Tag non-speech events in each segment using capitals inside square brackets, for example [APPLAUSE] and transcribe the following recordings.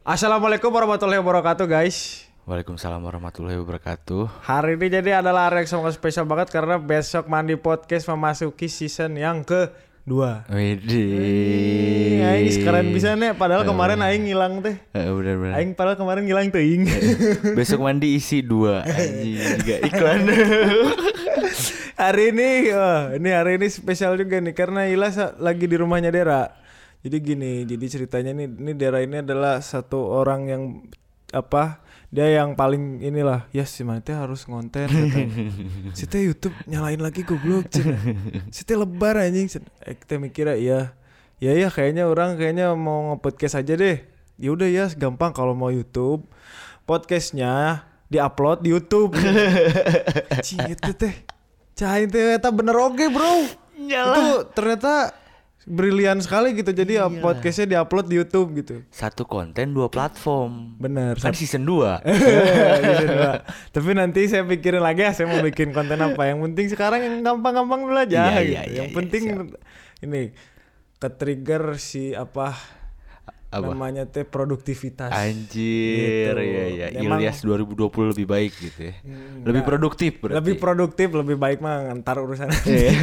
Assalamualaikum warahmatullahi wabarakatuh guys Waalaikumsalam warahmatullahi wabarakatuh. Hari ini jadi adalah hari yang sangat spesial banget Karena besok Mandi Podcast memasuki season yang kedua Widih. Aing sekarang bisa nih Padahal kemarin Aing ngilang teh Eh, bener bener. Aing padahal kemarin ngilang teing Besok mandi isi dua. Anjing juga iklan. [LAUGHS] Hari ini wah, Ini hari ini spesial juga nih Karena Ilas lagi di rumahnya Dera Jadi gini Jadi ceritanya nih Ini Dera ini adalah satu orang yang Apa dia yang paling inilah ya si Mate harus ngonten katanya. [LAUGHS] si teh YouTube nyalain lagi goblok si teh lebar anjing eh kita mikir ya ya ya kayaknya orang kayaknya mau nge-podcast aja deh. Ya udah ya gampang kalau mau YouTube. Podcastnya diupload di YouTube. [LAUGHS] Cing itu teh. Cah itu ternyata bener oke bro. Itu ternyata brilian sekali gitu Jadi ya podcastnya diupload di Youtube gitu Satu konten dua platform. Bener Kan season 2 [LAUGHS] Season dua. Tapi nanti saya pikirin lagi ya saya mau bikin konten apa. Yang penting sekarang yang gampang-gampang dulu aja. Iya, gitu. iya, iya, yang iya, penting siap. ini ke trigger si apa, Apa? namanya teh produktivitas. Anjir, Gitu. iya iya. Memang- Ilyas 2020 lebih baik gitu ya. lebih enggak. produktif berarti. Lebih produktif, lebih baik mah ntar urusan. [LAUGHS] Iya.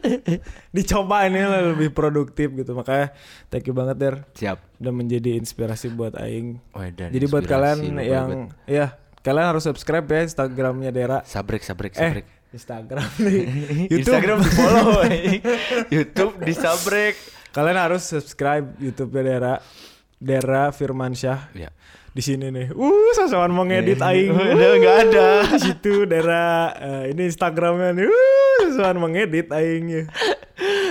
[LAUGHS] Dicoba ini lah lebih produktif gitu. Makanya thank you banget Der Siap. udah menjadi inspirasi buat aing. Wedan, Jadi buat kalian yang banget. ya kalian harus subscribe ya Instagramnya Dera. sabrek sabrek Eh, sabrek. Instagram nih. [LAUGHS] YouTube. Instagram di follow. YouTube di sabrek. Kalian harus subscribe YouTube Dera. Dera Firmansyah. Ya. Di sini nih. Uh, sosokan mau ngedit aing. [LAUGHS] Udah nggak ada. Di situ Dera eh, ini Instagramnya nih. Uh, sosokan mau ngedit aingnya.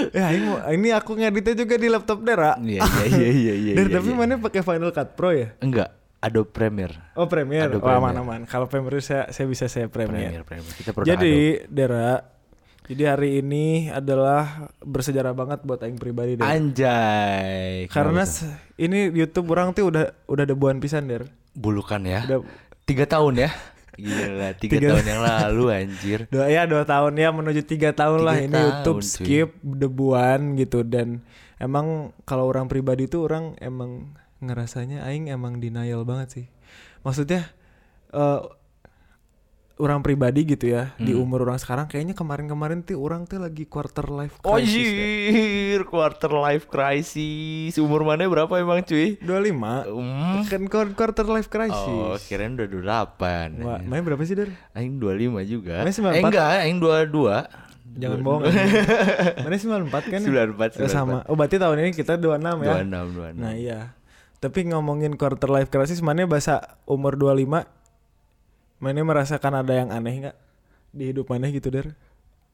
Ya, aing mau, ini aku ngeditnya juga di laptop Dera. Iya iya iya iya [LAUGHS] iya. Der, iya, tapi iya. mana pakai Final Cut Pro ya? Enggak, Adobe Premiere. Oh Premiere. Adobe oh aman Premiere. aman. Kalau Premiere saya saya bisa saya Premiere. Premiere, Premiere. Kita Jadi Dera, jadi hari ini adalah bersejarah banget buat aing pribadi deh. Anjay. Karena ini YouTube orang tuh udah udah debuan pisan der. bulukan ya. Udah Tiga tahun ya. Gila, tiga, Tiga- tahun yang lalu anjir. [LAUGHS] dua ya dua tahun ya menuju tiga tahun lah Tiga ini tahun, YouTube cuy. skip debuan gitu dan emang kalau orang pribadi tuh orang emang ngerasanya aing emang denial banget sih. Maksudnya eh orang pribadi gitu ya di Hmm. umur orang sekarang kayaknya kemarin-kemarin tuh orang tuh lagi quarter life crisis. ya. Anjir, quarter life crisis. Umur mana berapa emang cuy? 25 Um. kan quar- quarter life crisis. Oh, kirain udah 28. Wah, main berapa sih der? Aing 25 juga. Main 94? Eh enggak, aing 22. Jangan bohong. [LAUGHS] Mana 94 kan? 94, Eh, sama. Oh berarti tahun ini kita 26 ya. 26, 26. Nah iya. Tapi ngomongin quarter life crisis, mana bahasa umur 25? Mana merasakan ada yang aneh nggak di hidup mana gitu der?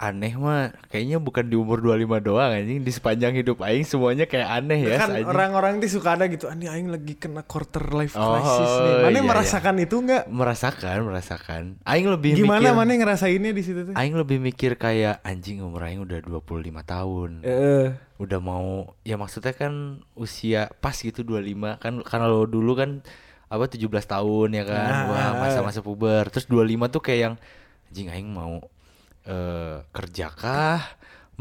Aneh mah kayaknya bukan di umur 25 doang anjing, di sepanjang hidup aing semuanya kayak aneh ya. kan anjing. orang-orang tuh suka ada gitu, ani aing lagi kena quarter life Oh, crisis nih. Mana iya, merasakan itu nggak? merasakan, merasakan. Aing lebih Gimana mikir mana ngerasainnya di situ tuh? Aing lebih mikir kayak anjing umur aing udah 25 tahun. Eh, Udah mau ya maksudnya kan usia pas gitu 25 kan karena lo dulu kan apa 17 tahun ya kan. Nah, Wah, eh. masa-masa puber. Terus 25 tuh kayak yang anjing aing mau eh kerja kah?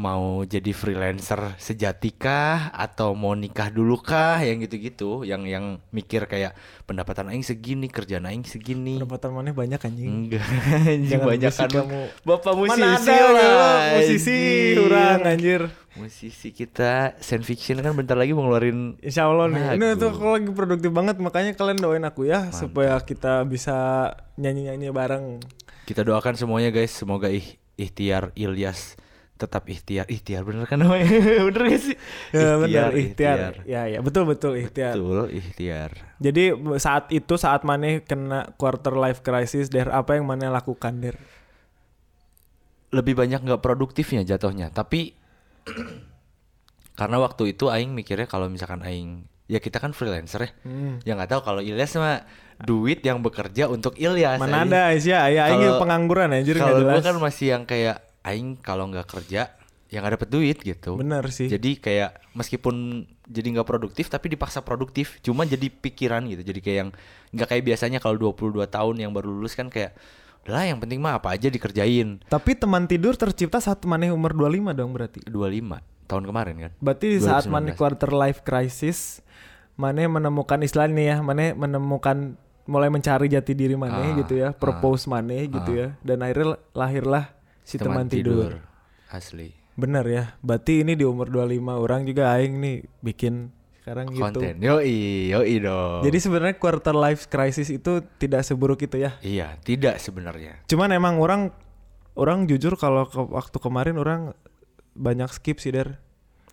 Mau jadi freelancer sejati kah atau mau nikah dulu kah yang gitu-gitu. Yang yang mikir kayak pendapatan aing segini kerjaan aing segini. Pendapatan mana banyak anjing. enggak [LAUGHS] anjing banyak kan kamu. bapak musisi Mana ada lah, musisi kurang anjir. musisi kita Science Fiction. Kan bentar lagi mau ngeluarin Insya Allah nih, ini tuh aku lagi produktif banget. Makanya kalian doain aku ya supaya kita bisa nyanyi-nyanyi bareng. kita doakan semuanya guys. Semoga ih, ikhtiar Ilyas tetap ikhtiar ikhtiar bener kan namanya? [LAUGHS] Bener gak sih? Ya benar ikhtiar. Ya ya betul betul ikhtiar. betul ikhtiar. Jadi saat itu saat Maneh kena quarter life crisis, der apa yang Maneh lakukan der? lebih banyak nggak produktifnya jatuhnya. Tapi [CLEARS THROAT] karena waktu itu Aing mikirnya kalau misalkan Aing ya kita kan freelancer ya. Hmm. ya nggak tahu kalau Ilyas mah duit yang bekerja untuk Ilyas Mana ada Aisyah, ya aing pengangguran anjir Kalau gue kan masih yang kayak aing kalau nggak kerja ya nggak dapet duit gitu. Bener sih. Jadi kayak meskipun jadi nggak produktif tapi dipaksa produktif, cuma jadi pikiran gitu. Jadi kayak yang nggak kayak biasanya kalau 22 tahun yang baru lulus kan kayak udahlah yang penting mah apa aja dikerjain. Tapi teman tidur tercipta saat Maneh umur 25 dong berarti. 25 tahun kemarin kan. Berarti di saat 2019. Maneh quarter life crisis, Maneh menemukan istilahnya nih ya, Maneh menemukan mulai mencari jati diri Maneh Ah, gitu ya, propose Maneh gitu ya, dan akhirnya lahirlah si teman, tidur. Asli. Bener ya, berarti ini di umur 25 orang juga aing nih bikin sekarang gitu. Konten. Yoi, yoi dong. Jadi sebenarnya quarter life crisis itu tidak seburuk itu ya. iya, tidak sebenarnya. Cuman emang orang orang jujur kalau ke, waktu kemarin orang banyak skip sih der.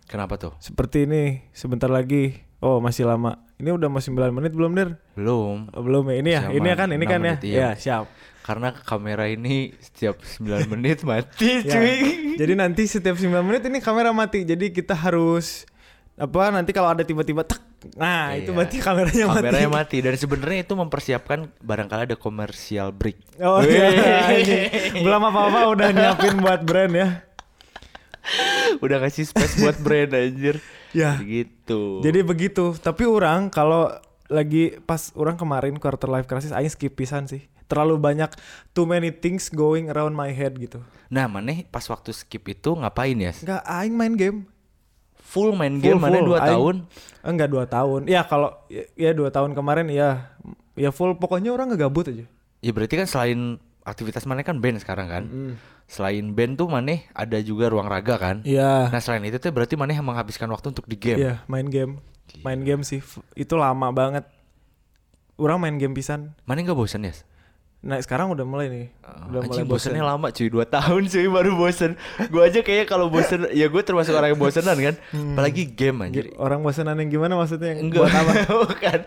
Kenapa tuh? Seperti ini sebentar lagi. Oh masih lama. Ini udah mau 9 menit belum der? Belum. Oh, belum ya. Ini ya. Masih Ini ya kan. Ini kan ya. iya. Ya siap. Karena kamera ini setiap 9 [LAUGHS] menit mati, Ya. cuy. Jadi nanti setiap 9 menit ini kamera mati. Jadi kita harus apa nanti kalau ada tiba-tiba tak nah itu Iya. berarti kameranya, Kameranya mati. mati dan sebenarnya itu mempersiapkan barangkali ada komersial break. Oh iya, anjing. belum apa-apa udah nyiapin buat brand ya. Udah kasih space buat brand anjir. Ya. Gitu. Jadi begitu. Tapi orang kalau lagi pas orang kemarin quarter life crisis aing skip pisan sih. Terlalu banyak too many things going around my head gitu. Nah, maneh pas waktu skip itu ngapain ya? Enggak aing main game. Full main game Full, mana full. 2 Aing- tahun? Enggak dua tahun. Ya kalau ya, ya dua tahun kemarin ya ya full pokoknya orang ngegabut aja. Ya berarti kan selain aktivitas maneh kan band sekarang kan? Mm. Selain band tuh maneh ada juga ruang raga kan? Iya. Nah, selain itu tuh berarti maneh menghabiskan waktu untuk di game. Iya, main game. Main game sih. Itu lama banget. Orang main game pisan. Maneh nggak bosan ya? Nah, sekarang udah mulai nih. Udah mulai bosen. bosennya lama cuy 2 tahun cuy baru bosen Gue aja kayak kalau bosen Ya gue termasuk orang yang bosenan kan Apalagi game anjir Orang bosenan yang gimana maksudnya? Enggak Buat apa? [LAUGHS] Bukan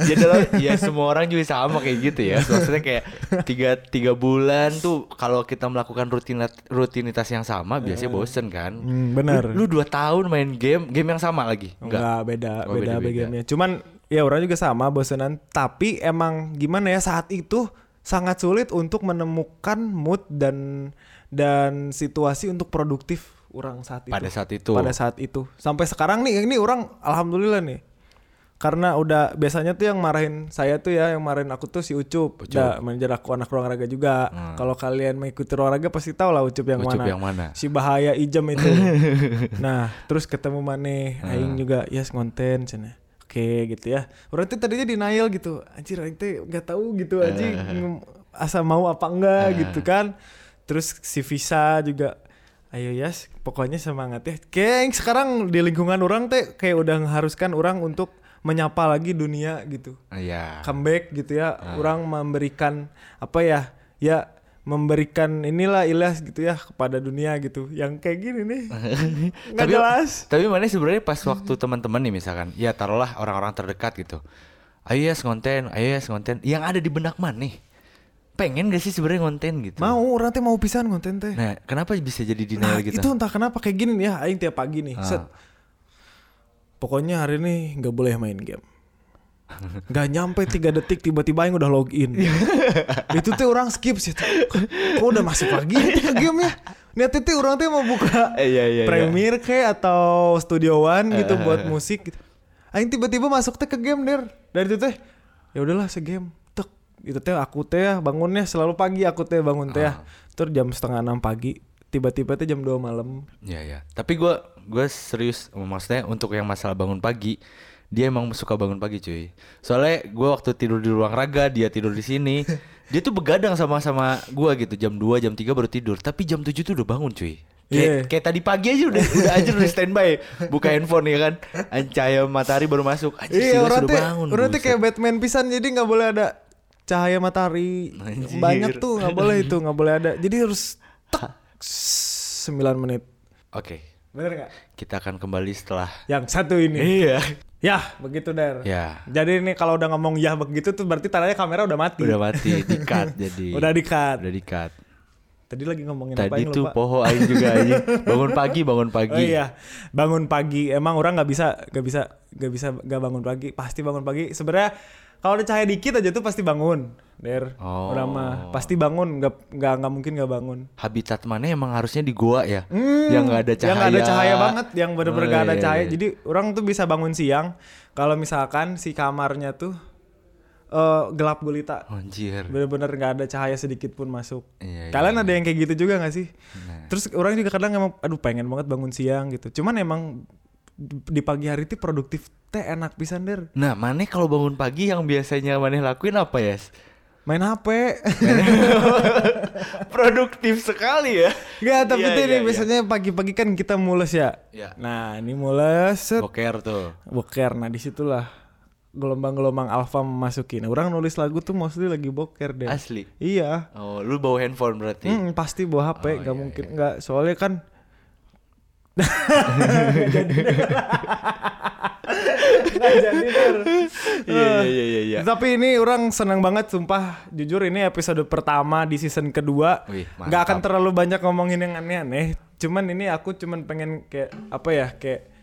Jadi lo- ya semua orang juga sama kayak gitu ya [LAUGHS] Maksudnya kayak tiga, tiga bulan tuh Kalau kita melakukan rutinat, rutinitas yang sama Biasanya bosen kan Hmm, benar. Lu, lu 2 tahun main game Game yang sama lagi Enggak, beda, Oh, beda, beda-beda. gamenya. Cuman ya orang juga sama bosenan, tapi emang gimana ya saat itu sangat sulit untuk menemukan mood dan dan situasi untuk produktif orang saat itu. Pada saat itu Pada saat itu. Sampai sekarang nih ini orang alhamdulillah nih. Karena udah biasanya tuh yang marahin saya tuh ya, yang marahin aku tuh si Ucup. Ucup. Udah manajer aku anak ruang raga juga. Hmm. Kalau kalian mengikuti ruang raga pasti tahu lah Ucup yang Ucup mana. yang mana Si bahaya ijem itu. [LAUGHS] nah, terus ketemu Mane, Hmm. aing juga yes ngonten cenah. Oke gitu ya. Orang tuh tadinya denial gitu. Anjir aing teh enggak tahu gitu anjing Hmm. asa mau apa enggak gitu kan. Terus si Visa juga Ayo Yas, pokoknya semangat ya. Kayak sekarang di lingkungan orang teh kayak udah mengharuskan orang untuk menyapa lagi dunia gitu. Iya Comeback gitu ya. Ah. Orang memberikan apa ya? Ya memberikan inilah ilas gitu ya kepada dunia gitu. Yang kayak gini nih. [LAUGHS] Nggak Tapi- jelas. Tapi mana sebenarnya pas waktu teman-teman nih misalkan, ya taruhlah orang-orang terdekat gitu. Ayo ya konten, ayo ya konten. Yang ada di benak mana nih? Pengen gak sih sebenarnya konten gitu? Mau orang teh mau pisan konten teh. Nah, kenapa bisa jadi Nah, denial gitu? itu entah kenapa kayak gini nih ya, aing tiap pagi nih. Ah. Set. Pokoknya hari ini nggak boleh main game. Gak nyampe tiga detik tiba-tiba aing udah login. [LAUGHS] itu tuh orang skip sih. Kok udah masuk lagi nih ke game ya? Niatnya tuh orang tuh mau buka Eh, iya, iya, iya. Premiere kayak atau Studio One gitu buat musik gitu. Aing tiba-tiba masuk teh ke game der. Dari itu teh ya udahlah segame. Tek itu teh aku teh ya bangunnya selalu pagi aku teh bangun teh ya. Ah. Terus jam setengah enam pagi tiba-tiba teh jam 2 malam. Ya ya. Tapi gua gua serius maksudnya untuk yang masalah bangun pagi, dia emang suka bangun pagi cuy. Soalnya gua waktu tidur di ruang raga, dia tidur di sini. [LAUGHS] dia tuh begadang sama-sama gua gitu jam 2, jam 3 baru tidur. Tapi jam 7 tuh udah bangun cuy. Kayak, Iya. kayak tadi pagi aja udah udah aja udah standby buka handphone ya kan cahaya matahari baru masuk Anjir, Iya Silas orang udah teh bangun orang buset. kayak Batman pisan jadi nggak boleh ada cahaya matahari Anjir. banyak tuh nggak boleh itu nggak boleh ada jadi harus [LAUGHS] tek 9 menit Oke bener nggak kita akan kembali setelah yang satu ini Iya ya begitu der Ya jadi ini kalau udah ngomong ya begitu tuh berarti tandanya kamera udah mati udah mati [LAUGHS] di cut jadi udah di cut udah di cut tadi lagi ngomongin apa Tadi yang tuh lupa poho aing juga aja. [LAUGHS] Bangun pagi, bangun pagi. Oh iya, bangun pagi. Emang orang nggak bisa, nggak bisa, nggak bisa nggak bangun pagi. Pasti bangun pagi. Sebenarnya kalau ada cahaya dikit aja tuh pasti bangun. Der, Oh. orang mah pasti bangun. Nggak nggak nggak mungkin nggak bangun. Habitat mana emang harusnya di gua ya? Hmm, yang nggak ada cahaya. Yang nggak ada cahaya banget, yang bener-bener Oh, nggak ada iya, cahaya. iya. Jadi orang tuh bisa bangun siang. Kalau misalkan si kamarnya tuh eh, gelap gulita, Anjir. bener-bener nggak ada cahaya sedikit pun masuk. Iya, iya, Kalian ada yang kayak gitu juga gak sih? Nah. Terus orang juga kadang emang, aduh pengen banget bangun siang gitu. Cuman emang di pagi hari itu produktif teh enak pisan der Nah, maneh kalau bangun pagi yang biasanya maneh lakuin apa ya? main HP [LAUGHS] Produktif sekali ya. Enggak tapi Iya, tuh iya, ini iya. biasanya pagi-pagi kan kita mules ya Iya. nah ini mules set, Boker tuh. boker nah di situlah gelombang-gelombang alfa memasuki nah orang nulis lagu tuh mostly lagi boker deh Asli. iya Oh, lu bawa handphone berarti. Hmm, pasti bawa HP, Oh, nggak iya, mungkin nggak. Soalnya kan Nggak jadi. Iya, iya, iya, iya. Tapi ini orang senang banget sumpah. Jujur ini episode pertama di season kedua. Wih, Nggak akan terlalu banyak ngomongin yang aneh-aneh. Cuman ini aku cuman pengen kayak apa ya kayak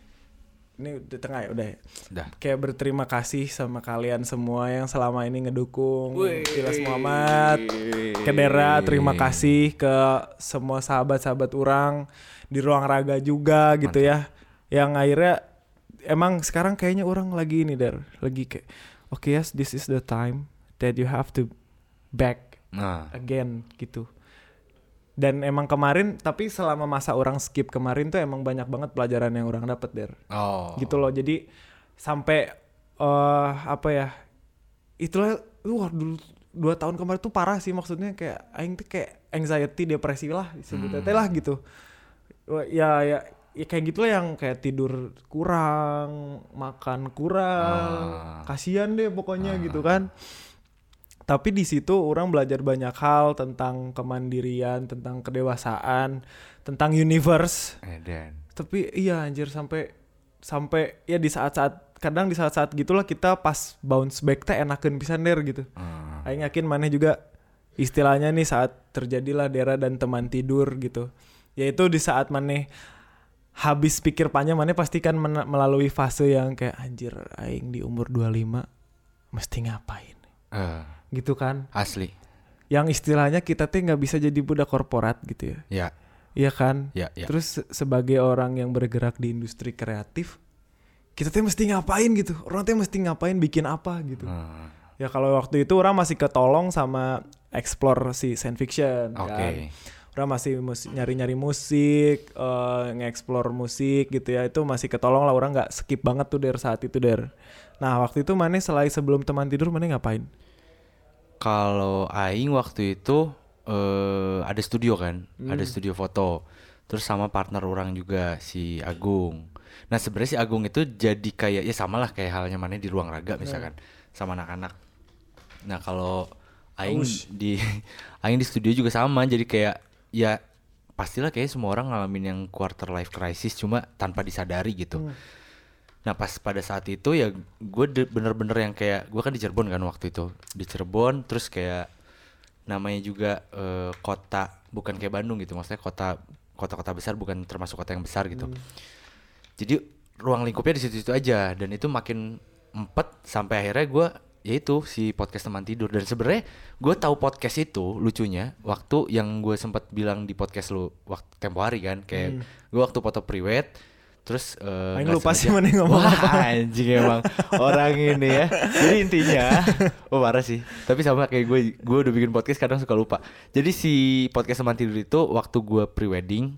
ini di tengah ya udah ya. Udah. Kayak berterima kasih sama kalian semua yang selama ini ngedukung Wih. Tilas Muhammad ke Dera terima kasih ke semua sahabat-sahabat orang di ruang raga juga gitu ya yang akhirnya emang sekarang kayaknya orang lagi ini der lagi kayak oke yes this is the time that you have to back Nah, again gitu dan emang kemarin tapi selama masa orang skip kemarin tuh emang banyak banget pelajaran yang orang dapat der oh. gitu loh jadi sampai eh apa ya itulah wah dulu dua tahun kemarin tuh parah sih maksudnya kayak aing tuh kayak anxiety depresi lah disebutnya Hmm. lah gitu ya ya ya kayak gitu lah yang kayak tidur kurang makan kurang Ah. kasihan deh pokoknya gitu kan tapi di situ orang belajar banyak hal tentang kemandirian tentang kedewasaan tentang universe Edan. tapi iya anjir sampai sampai ya di saat-saat kadang di saat-saat gitulah kita pas bounce back teh enakeun pisan der gitu. Ah. Aing yakin maneh juga istilahnya nih saat terjadilah Dera dan teman tidur gitu. Yaitu di saat maneh habis pikir panjang maneh pasti kan men- melalui fase yang kayak anjir aing di umur 25 mesti ngapain Eh, gitu kan. asli. Yang istilahnya kita tuh nggak bisa jadi budak korporat gitu ya. Ya, Iya kan? ya, ya. Terus se- sebagai orang yang bergerak di industri kreatif, kita tuh mesti ngapain gitu? Orang tuh mesti ngapain bikin apa gitu? Ah, Ya kalau waktu itu orang masih ketolong sama explore si science fiction Oke. kan. Orang masih nyari-nyari musik, eh, nge-explore musik gitu ya. Itu masih ketolong lah orang nggak skip banget tuh dari saat itu der. Nah waktu itu mana selain sebelum teman tidur mana ngapain? Kalau aing waktu itu eh ada studio kan, ada studio foto. Terus sama partner orang juga si Agung. Nah sebenarnya si Agung itu jadi kayak ya sama lah kayak halnya mana di ruang raga misalkan sama anak-anak. Nah kalau aing di [LAUGHS] aing di studio juga sama jadi kayak ya pastilah kayak semua orang ngalamin yang quarter life crisis cuma tanpa disadari gitu. Nah pas pada saat itu ya gue bener-bener yang kayak gue kan di Cirebon kan waktu itu. Di Cirebon terus kayak namanya juga eh, kota bukan kayak Bandung gitu maksudnya kota kota-kota besar bukan termasuk kota yang besar gitu. Jadi ruang lingkupnya di situ-situ aja dan itu makin empet sampai akhirnya gue yaitu si podcast teman tidur. Dan sebenarnya gue tahu podcast itu lucunya waktu yang gue sempat bilang di podcast lu waktu tempo hari kan kayak gue waktu foto priwet terus eh, Aing lupa sih mana ngomong Wah, apa. anjing emang orang ini ya. Jadi intinya [LAUGHS] oh parah sih. Tapi sama kayak gue gue udah bikin podcast kadang suka lupa. Jadi si podcast teman tidur itu waktu gue prewedding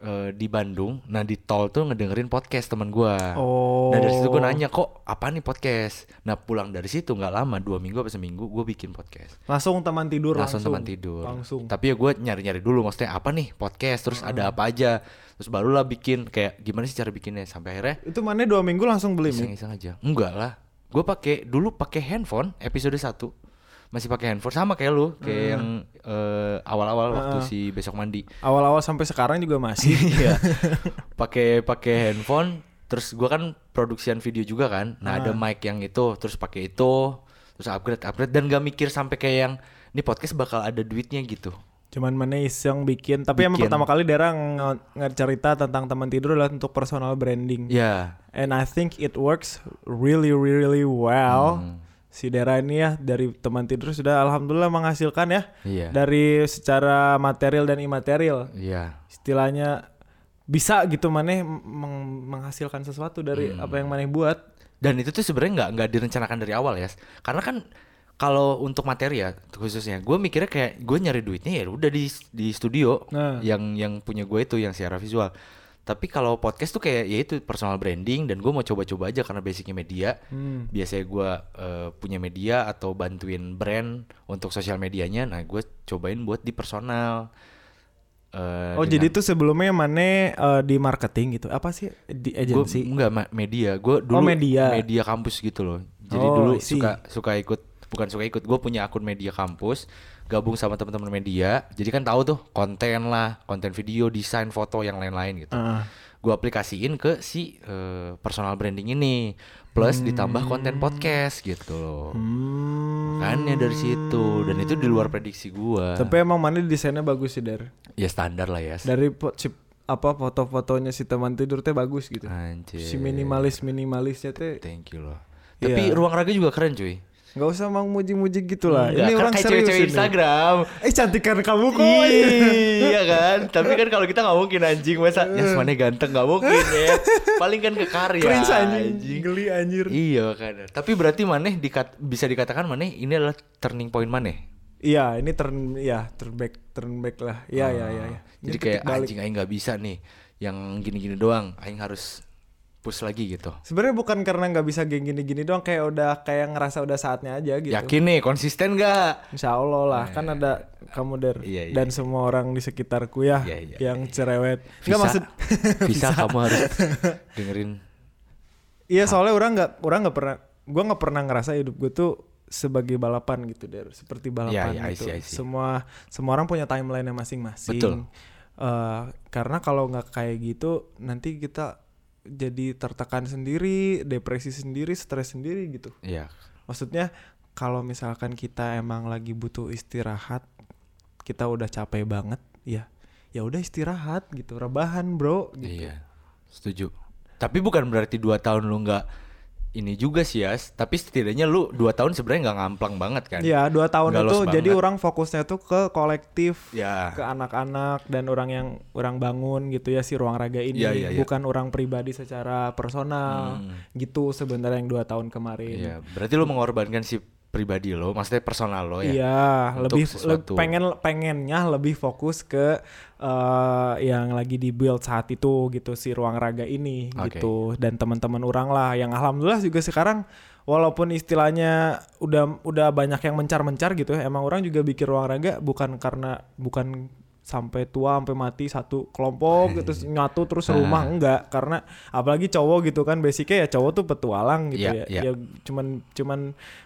eh, di Bandung. Nah di tol tuh ngedengerin podcast teman gue Oh. Nah dari situ gue nanya kok apa nih podcast? Nah pulang dari situ nggak lama dua minggu apa seminggu gue bikin podcast. Langsung teman tidur langsung, langsung. teman tidur. Langsung. Tapi ya gue nyari-nyari dulu maksudnya apa nih podcast Terus ada apa aja. Terus barulah bikin kayak gimana sih cara bikinnya? Sampai akhirnya Itu mana dua minggu langsung beli iseng-iseng aja. Enggak lah. Gue pakai dulu pakai handphone episode 1 masih pakai handphone sama kayak lu kayak yang eh, awal-awal waktu si besok mandi Awal-awal sampai sekarang juga masih. [LAUGHS] Iya. [LAUGHS] pakai pakai handphone terus gua kan produksian video juga kan nah ada mic yang itu terus pakai itu terus upgrade upgrade dan gak mikir sampai kayak yang ini podcast bakal ada duitnya gitu Cuman mana iseng bikin. Tapi Bikin. pertama kali Dera nge- nge-cerita tentang teman tidur adalah untuk personal branding. ya And I think it works really really well. Hmm. Si Dera ini ya dari teman tidur sudah alhamdulillah menghasilkan ya. iya Dari secara material dan imaterial. iya Istilahnya bisa gitu maneh meng- menghasilkan sesuatu dari Hmm. apa yang maneh buat. dan itu tuh sebenarnya nggak nggak direncanakan dari awal ya karena kan kalau untuk materi ya khususnya gue mikirnya kayak gue nyari duitnya ya udah di di studio Nah. yang yang punya gue itu yang secara visual Tapi kalau podcast tuh kayak ya itu personal branding dan gue mau coba-coba aja karena basicnya media. Hmm. Biasanya gue eh, punya media atau bantuin brand untuk sosial medianya. Nah gue cobain buat di personal. Eh, Oh dengan- jadi tuh sebelumnya Mane eh, di marketing gitu apa sih di Gue agensi? enggak media. Gue dulu Oh, media. media kampus gitu loh. Jadi Oh, dulu suka suka ikut bukan suka ikut. Gue punya akun media kampus, gabung sama teman-teman media. Jadi kan tahu tuh konten lah, konten video, desain, foto yang lain-lain gitu. Ah. Gue aplikasiin ke si eh, personal branding ini, plus ditambah konten podcast gitu loh. Hmm. Makanya dari situ dan itu di luar prediksi gua. Tapi emang Mane desainnya bagus sih Dar. Ya standar lah ya. Dari cip- apa foto-fotonya si teman tidur teh bagus gitu. Anjir. Si minimalis minimalisnya teh Thank you loh. Tapi Iya. ruang raga juga keren cuy. Nggak usah mau muji-muji gitu lah. Enggak, Ini kan orang kayak serius cewek-cewek. Instagram. Eh cantikan kamu kok. iya kan. Tapi kan kalau kita nggak mungkin anjing masa ya semuanya ganteng nggak mungkin ya. Paling kan ke karya. Cringe anjing, geli anjir. Iya kan. Tapi berarti maneh dikat bisa dikatakan maneh ini adalah turning point maneh. Iya, ini turn ya turn back turn back lah. Iya, iya, iya, iya. Ini Jadi titik kayak balik. anjing aing nggak bisa nih yang gini-gini doang. Aing harus push lagi gitu. Sebenarnya bukan karena nggak bisa geng gini-gini doang, kayak udah kayak ngerasa udah saatnya aja gitu. Yakin nih konsisten gak? Insya Allah lah, kan ada kamu der Iya, iya, dan semua orang di sekitarku ya Iya, iya, yang cerewet. Visa, Nggak maksud, [LAUGHS] Visa kamu harus [LAUGHS] dengerin. iya soalnya orang nggak orang nggak pernah, gua nggak pernah ngerasa hidup gue tuh sebagai balapan gitu der, seperti balapan Iya, iya, I gitu. see, I see. Semua semua orang punya timeline masing-masing. Betul. Eh, karena kalau nggak kayak gitu, nanti kita jadi tertekan sendiri, depresi sendiri, stres sendiri gitu. Iya. Maksudnya kalau misalkan kita emang lagi butuh istirahat, kita udah capek banget, ya ya udah istirahat gitu, rebahan bro. Gitu. Iya. Setuju. Tapi bukan berarti dua tahun lu nggak ini juga sih Yas. Tapi setidaknya lu dua tahun sebenarnya nggak ngamplang banget kan? Ya dua tahun itu jadi banget. orang fokusnya tuh ke kolektif, Ya. ke anak-anak dan orang yang orang bangun gitu ya si ruang raga ini, Iya, iya, iya. bukan orang pribadi secara personal Hmm. gitu sebenarnya yang dua tahun kemarin. Iya. Berarti lu mengorbankan si pribadi lo, maksudnya personal lo ya? Iya, lebih sesuatu. le- pengen pengennya lebih fokus ke eh, yang lagi di build saat itu gitu si ruang raga ini Oke. gitu dan teman-teman orang lah yang alhamdulillah juga sekarang walaupun istilahnya udah udah banyak yang mencar-mencar gitu ya, emang orang juga bikin ruang raga bukan karena bukan sampai tua sampai mati satu kelompok gitu nyatu terus rumah enggak karena apalagi cowok gitu kan basicnya ya cowok tuh petualang gitu Iya, ya iya. ya cuman cuman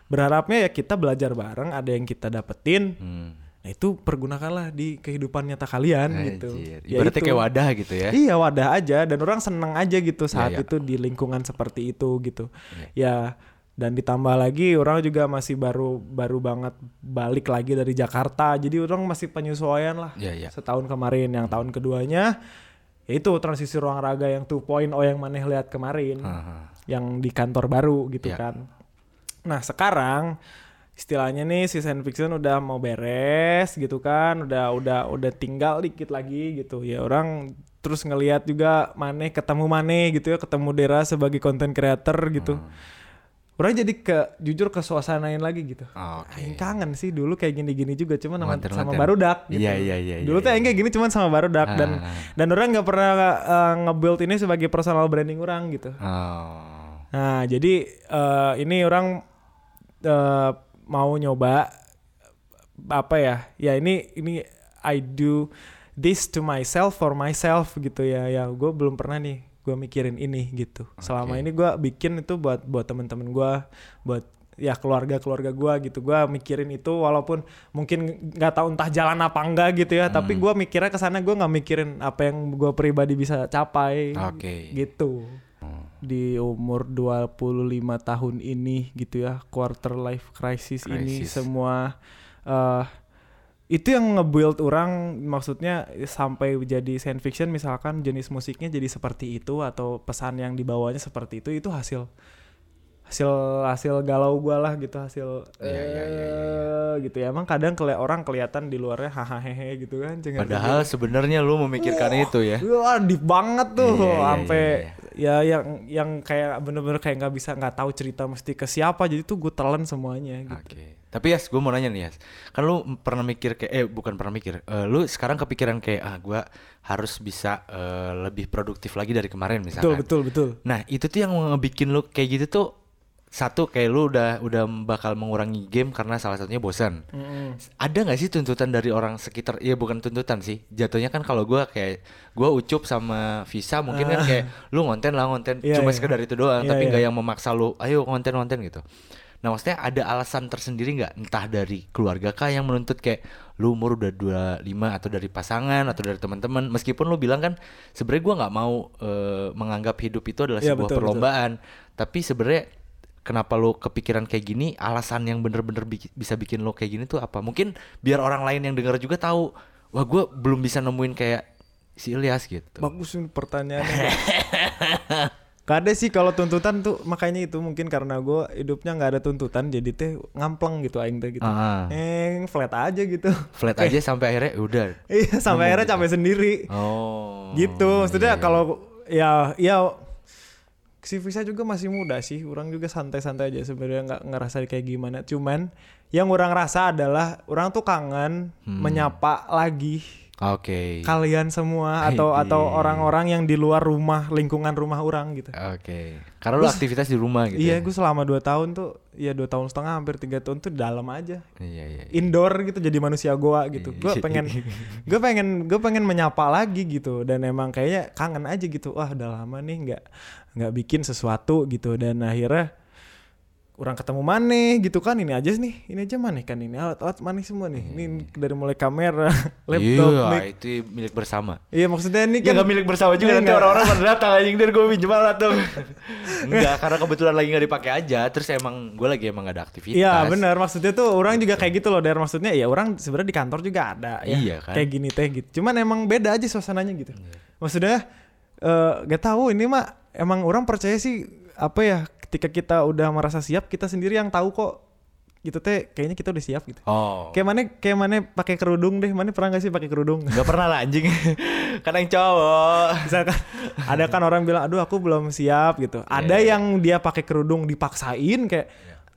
berharapnya ya kita belajar bareng ada yang kita dapetin Hmm. nah itu pergunakanlah di kehidupan nyata kalian gitu Anjir. Ya Ibaratnya itu. kayak wadah gitu ya? iya wadah aja dan orang seneng aja gitu saat iya. itu di lingkungan seperti itu gitu ya dan ditambah lagi orang juga masih baru baru banget balik lagi dari Jakarta jadi orang masih penyesuaian lah Iya, iya. setahun kemarin yang tahun keduanya ya itu transisi ruang raga yang 2.0 yang maneh lihat kemarin Haha. yang di kantor baru gitu Iya. kan. Nah sekarang istilahnya nih si science fiction udah mau beres gitu kan, udah udah udah tinggal dikit lagi gitu ya orang terus ngelihat juga Maneh ketemu Maneh gitu ya, ketemu Dera sebagai content creator gitu. Hmm. Orang jadi ke jujur ke suasanain lagi gitu. Oke. Aing kangen sih dulu kayak gini-gini juga cuman sama, Manten, sama barudak gitu. Iya, iya, iya, Dulu iya, tuh iya. aing kayak gini cuman sama barudak dan Ah. dan orang nggak pernah uh, nge-build ini sebagai personal branding orang gitu. Oh. Nah, jadi eh, ini orang eh, mau nyoba apa ya? Ya ini ini I do this to myself for myself gitu ya. Ya gue belum pernah nih gue mikirin ini gitu. Selama ini gue bikin itu buat buat temen-temen gue, buat ya keluarga keluarga gue gitu. Gue mikirin itu walaupun mungkin nggak tahu entah jalan apa enggak gitu ya. Tapi gue mikirnya ke sana gue nggak mikirin apa yang gue pribadi bisa capai. Oke. Gitu di umur 25 tahun ini gitu ya quarter life crisis, ini Crisis. semua eh itu yang nge-build orang maksudnya sampai jadi science fiction misalkan jenis musiknya jadi seperti itu atau pesan yang dibawanya seperti itu itu hasil hasil hasil galau gua lah gitu hasil Iya, iya, iya, eh, gitu ya emang kadang keli orang kelihatan di luarnya hahaha gitu kan cengar- Padahal sebenarnya lu memikirkan itu ya. Wah, deep banget tuh, Iya, iya, iya, sampai iya, ya yang yang kayak bener-bener kayak nggak bisa nggak tahu cerita mesti ke siapa, jadi tuh gue telan semuanya. Gitu. Oke. Tapi ya, gue mau nanya nih ya. Kan lu pernah mikir kayak, eh bukan pernah mikir. eh, lu sekarang kepikiran kayak, ah gue harus bisa eh, lebih produktif lagi dari kemarin Betul misalkan. betul betul. Nah itu tuh yang ngebikin lu kayak gitu tuh satu kayak lu udah udah bakal mengurangi game karena salah satunya bosan. Mm-mm. Ada nggak sih tuntutan dari orang sekitar? Iya bukan tuntutan sih. Jatuhnya kan kalau gua kayak gua ucup sama Visa mungkin kan kayak lu ngonten lah ngonten Iya, cuma iya. sekedar itu doang, Iya, tapi nggak yang memaksa lu ayo ngonten ngonten gitu. Nah maksudnya ada alasan tersendiri nggak? Entah dari keluarga kah yang menuntut kayak lu umur udah 25 atau dari pasangan atau dari teman-teman. Meskipun lu bilang kan sebenarnya gua nggak mau eh, menganggap hidup itu adalah Iya, sebuah betul, betul. perlombaan, tapi sebenarnya kenapa lu kepikiran kayak gini? Alasan yang bener-bener biki- bisa bikin lo kayak gini tuh apa? Mungkin biar orang lain yang dengar juga tahu. Wah gue belum bisa nemuin kayak si Ilyas gitu. Bagus pertanyaannya. [LAUGHS] Gak ada sih kalau tuntutan tuh makanya itu mungkin karena gue hidupnya nggak ada tuntutan jadi teh ngampleng gitu aing teh gitu. Ah, Eh flat aja gitu. flat aja sampai akhirnya udah. [LAUGHS] Iya sampai akhirnya capek sendiri. Oh. gitu. Maksudnya iya, iya. kalau ya ya si Visa juga masih muda sih. Orang juga santai-santai aja sebenarnya nggak ngerasa kayak gimana. Cuman yang orang rasa adalah orang tuh kangen Hmm. menyapa lagi Oke. kalian semua atau Widih. atau orang-orang yang di luar rumah lingkungan rumah orang gitu. Oke. Karena lu aktivitas di rumah gitu. iya, ya? gue selama 2 tahun tuh, ya dua tahun setengah hampir tiga tahun tuh dalam aja. Iya iya. iya. Indoor gitu jadi manusia goa gitu. Gue Iya. pengen [LAUGHS] gue pengen gue pengen menyapa lagi gitu dan emang kayaknya kangen aja gitu. Wah, udah lama nih nggak nggak bikin sesuatu gitu dan akhirnya orang ketemu maneh gitu kan ini aja nih ini aja maneh kan ini alat-alat maneh semua nih ini dari mulai kamera [LAUGHS] laptop Iya, mic. itu milik bersama. iya maksudnya ini Ya kan nggak milik bersama juga Iya, nanti orang-orang pada datang anjing dari gue pinjam alat tuh. [LAUGHS] Enggak, karena kebetulan lagi nggak dipakai aja. Terus emang gue lagi emang gak ada aktivitas. Iya benar maksudnya tuh orang juga kayak gitu loh dari maksudnya ya orang sebenarnya di kantor juga ada ya Iya kan? kayak gini teh gitu cuman emang beda aja suasananya gitu maksudnya eh gak tahu ini mah emang orang percaya sih apa ya ketika kita udah merasa siap kita sendiri yang tahu kok gitu teh kayaknya kita udah siap gitu Oh. kayak mana kayak mana pakai kerudung deh mana pernah gak sih pakai kerudung [LAUGHS] Gak pernah lah anjing. [LAUGHS] kan yang cowok. misalkan ada kan orang bilang aduh aku belum siap gitu ada iya. yang dia pakai kerudung dipaksain kayak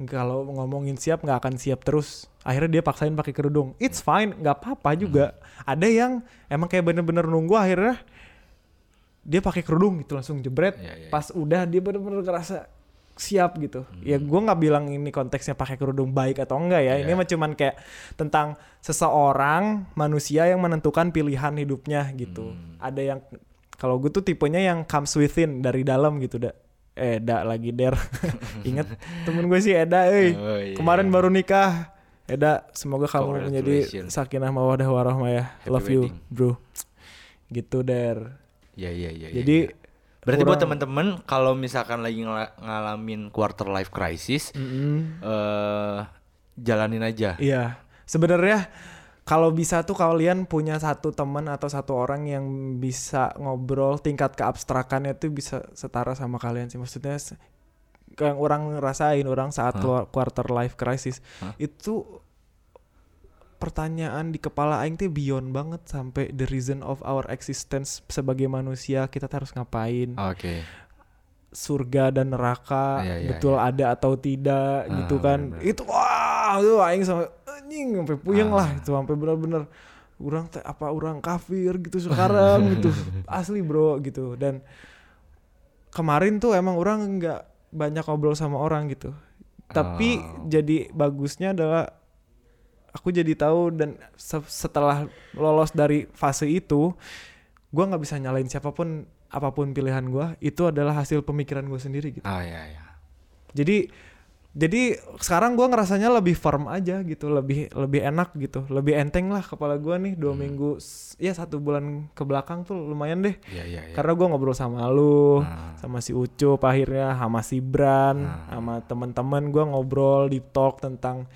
kalau ngomongin siap nggak akan siap terus akhirnya dia paksain pakai kerudung it's fine nggak apa-apa juga ada yang emang kayak bener-bener nunggu akhirnya dia pakai kerudung gitu langsung jebret Iya, iya. pas udah dia bener-bener ngerasa siap gitu ya gue nggak bilang ini konteksnya pakai kerudung baik atau enggak ya ini Iya. mah cuman kayak tentang seseorang manusia yang menentukan pilihan hidupnya gitu Hmm. ada yang kalau gue tuh tipenya yang comes within dari dalam gitu dah Eda lagi der [LAUGHS] inget temen gue sih Eda eh Oh, iya. kemarin baru nikah Eda semoga kamu menjadi sakinah mawadah warahmah ya Happy love you wedding. bro gitu der Iya iya iya. jadi iya. Berarti buat kurang- teman-teman kalau misalkan lagi ngala- ngalamin quarter life crisis, Mm-mm. eh jalanin aja. Iya, sebenarnya kalau bisa tuh kalian punya satu teman atau satu orang yang bisa ngobrol tingkat keabstrakannya tuh bisa setara sama kalian sih maksudnya yang orang ngerasain orang saat keluar quarter life crisis Hah? itu pertanyaan di kepala aing tuh beyond banget sampai the reason of our existence sebagai manusia kita harus ngapain Oke. surga dan neraka Iya, iya, betul ada atau tidak Ah, gitu kan bener-bener. itu wah itu aing sampai anjing sampai puyeng Ah. lah itu sampai bener-bener orang teh apa orang kafir gitu sekarang [LAUGHS] gitu asli bro gitu dan kemarin tuh emang orang nggak banyak ngobrol sama orang gitu tapi Oh. jadi bagusnya adalah aku jadi tahu dan se- setelah lolos dari fase itu gua nggak bisa nyalain siapa pun apa pun pilihan gua itu adalah hasil pemikiran gue sendiri gitu Ah ya ya. jadi jadi sekarang gua ngerasanya lebih firm aja gitu lebih lebih enak gitu lebih enteng lah kepala gua nih dua Hmm. minggu ya satu bulan ke belakang tuh lumayan deh Iya iya iya. karena gua ngobrol sama lu Ah. sama si Ucup akhirnya sama si Bran Ah. sama teman-teman gua ngobrol di talk tentang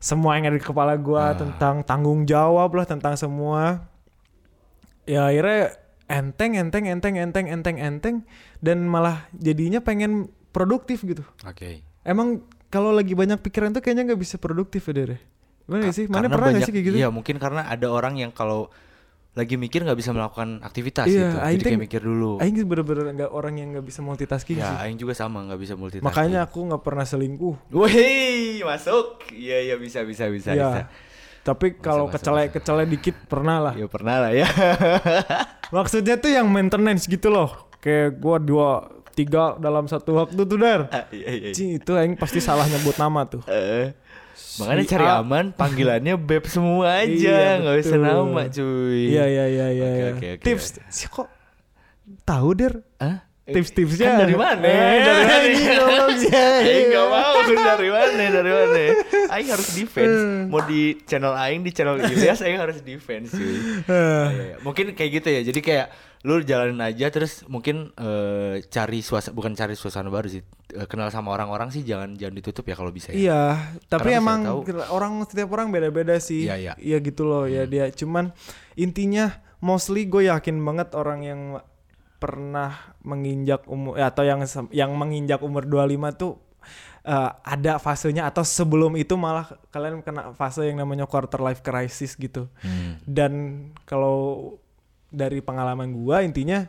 semua yang ada di kepala gua Ah. tentang tanggung jawab lah tentang semua. Ya akhirnya enteng enteng enteng enteng enteng enteng dan malah jadinya pengen produktif gitu. Oke. emang kalau lagi banyak pikiran tuh kayaknya nggak bisa produktif ya Dere? Gimana Ka- sih? Mana pernah banyak- sih kayak gitu? Iya mungkin karena ada orang yang kalau lagi mikir nggak bisa melakukan aktivitas Iya, gitu. aing Jadi teh- kayak mikir dulu. Aing bener-bener nggak orang yang nggak bisa multitasking Ya, sih. aing juga sama nggak bisa multitasking. Makanya aku nggak pernah selingkuh. Wih, masuk. Iya, iya bisa bisa bisa Iya. bisa. Tapi kalau masa, kecele kecele dikit pernah lah. Ya pernah lah ya. [LAUGHS] Maksudnya tuh yang maintenance gitu loh. Kayak gua dua tiga dalam satu waktu tuh dar. Iya iya. iya. Cing, itu aing pasti salah nyebut nama tuh. Eh, Makanya cari A. aman panggilannya beb semua [LAUGHS] aja, Iya, nggak usah betul. nama cuy. Iya iya iya iya. Iya. Tips sih kok tahu der Hah? Tips-tipsnya Kan dari mana? Eh, dari mana? anjing, goblok sih. Aing nggak mau dari mana? Dari mana? Aing harus defense. Hmm. Mau di channel Aing di channel Ilyas Aing harus defense. Eh, Iya, iya. Mungkin kayak gitu ya. Jadi kayak lu jalanin aja terus mungkin eh, cari suasana bukan cari suasana baru sih. Eh, kenal sama orang-orang sih jangan jangan ditutup ya kalau bisa ya. Iya, tapi Karena emang orang setiap orang beda-beda sih. Iya, iya. Iya gitu loh ya dia. Cuman intinya mostly gue yakin banget orang yang pernah menginjak umur ya, atau yang yang menginjak umur 25 tuh eh, ada fasenya atau sebelum itu malah kalian kena fase yang namanya quarter life crisis gitu. Hmm. Dan kalau dari pengalaman gua intinya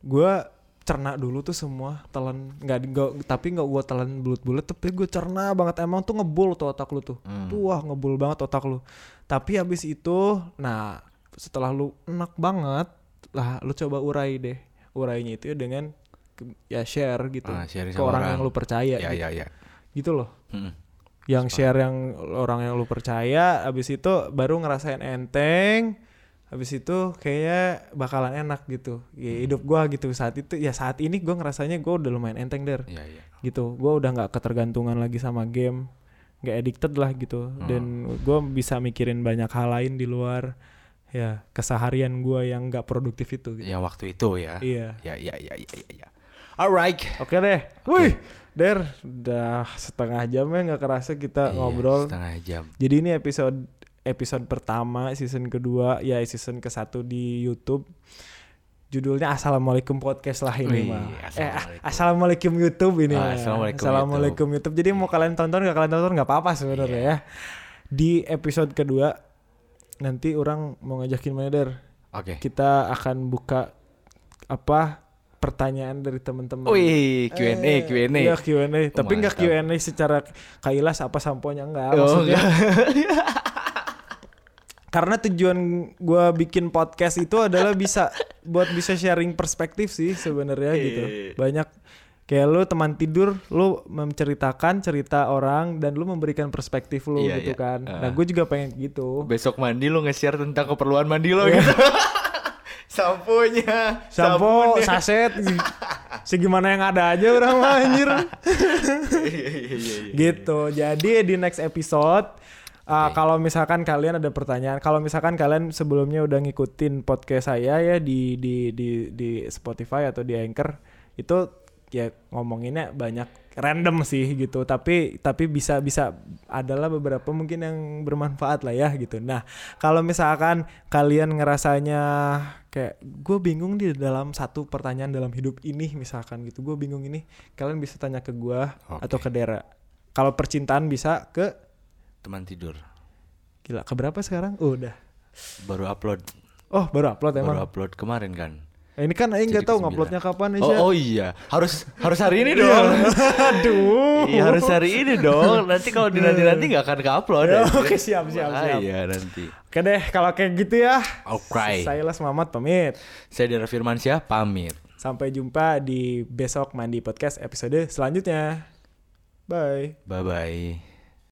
gua cerna dulu tuh semua telan nggak tapi nggak gua telan bulat-bulat tapi gue cerna banget emang tuh ngebul tuh otak lu tuh Hmm. tuh wah ngebul banget otak lu tapi habis itu nah setelah lu enak banget lah lu coba urai deh urainya itu dengan ke- ya share gitu Ah, ke orang, orang. yang lu percaya Ya gitu. ya ya. gitu loh Hmm. yang share yang orang yang lu percaya habis itu baru ngerasain enteng habis itu kayaknya bakalan enak gitu ya, hidup gua gitu saat itu ya saat ini gua ngerasanya gua udah lumayan enteng der Ya ya. gitu gua udah nggak ketergantungan lagi sama game nggak addicted lah gitu dan gua bisa mikirin banyak hal lain di luar ya keseharian gua yang nggak produktif itu gitu. Yang waktu itu ya. iya Ya ya ya ya ya. ya. Alright. oke deh wih der udah setengah jam ya nggak kerasa kita Iya, ngobrol setengah jam. Jadi ini episode episode pertama season kedua ya season ke satu di YouTube. Judulnya Assalamualaikum podcast lah ini Wih, mah. Eh, Assalamualaikum. Assalamualaikum YouTube ini Ah. Assalamualaikum Assalamualaikum YouTube. Jadi mau kalian tonton gak kalian tonton nggak apa-apa sebenarnya Iya. ya. Di episode kedua nanti orang mau ngajakin mana Der? Oke. Kita akan buka apa pertanyaan dari teman-teman. Wih, Q&A, Eh, Q&A. Iya Q&A, tapi nggak. Q&A secara kailas apa samponya enggak. Oh, Maksudnya enggak. [LAUGHS] karena tujuan gua bikin podcast itu adalah bisa buat bisa sharing perspektif sih sebenarnya gitu Iya. banyak kayak lu teman tidur lu menceritakan cerita orang dan lu memberikan perspektif lu Iya, gitu iya. kan Ah. nah gue juga pengen gitu Besok mandi lu nge-share tentang keperluan mandi lo Iya. gitu. [LAUGHS] Samponya, sampo saset segimana yang ada aja orang mah anjir [LAUGHS] iya, iya, iya. gitu jadi di next episode uh, kalau misalkan kalian ada pertanyaan kalau misalkan kalian sebelumnya udah ngikutin podcast saya ya di di di di Spotify atau di Anchor itu ya ngomonginnya banyak random sih gitu. Tapi tapi bisa bisa adalah beberapa mungkin yang bermanfaat lah ya gitu. Nah kalau misalkan kalian ngerasanya kayak gue bingung di dalam satu pertanyaan dalam hidup ini misalkan gitu. Gue bingung ini kalian bisa tanya ke gue atau ke Dera. Kalau percintaan bisa ke Teman tidur. gila ke berapa sekarang? Oh, udah. Baru upload. oh baru upload emang? Baru upload kemarin kan. Eh, ini kan Aing nggak tahu nguploadnya kapan Oh, Isya. oh iya, harus harus hari ini dong. [LAUGHS] Aduh. Iya harus hari ini dong. Nanti kalau di nanti nanti nggak akan ke-upload. Ya, [LAUGHS] oke, siap, siap, siap. Iya nanti. Oke deh, kalau kayak gitu ya. Oke. Saya Les Mamat pamit. Saya Dara Firmansyah pamit. Sampai jumpa di besok mandi podcast episode selanjutnya. Bye. Bye bye.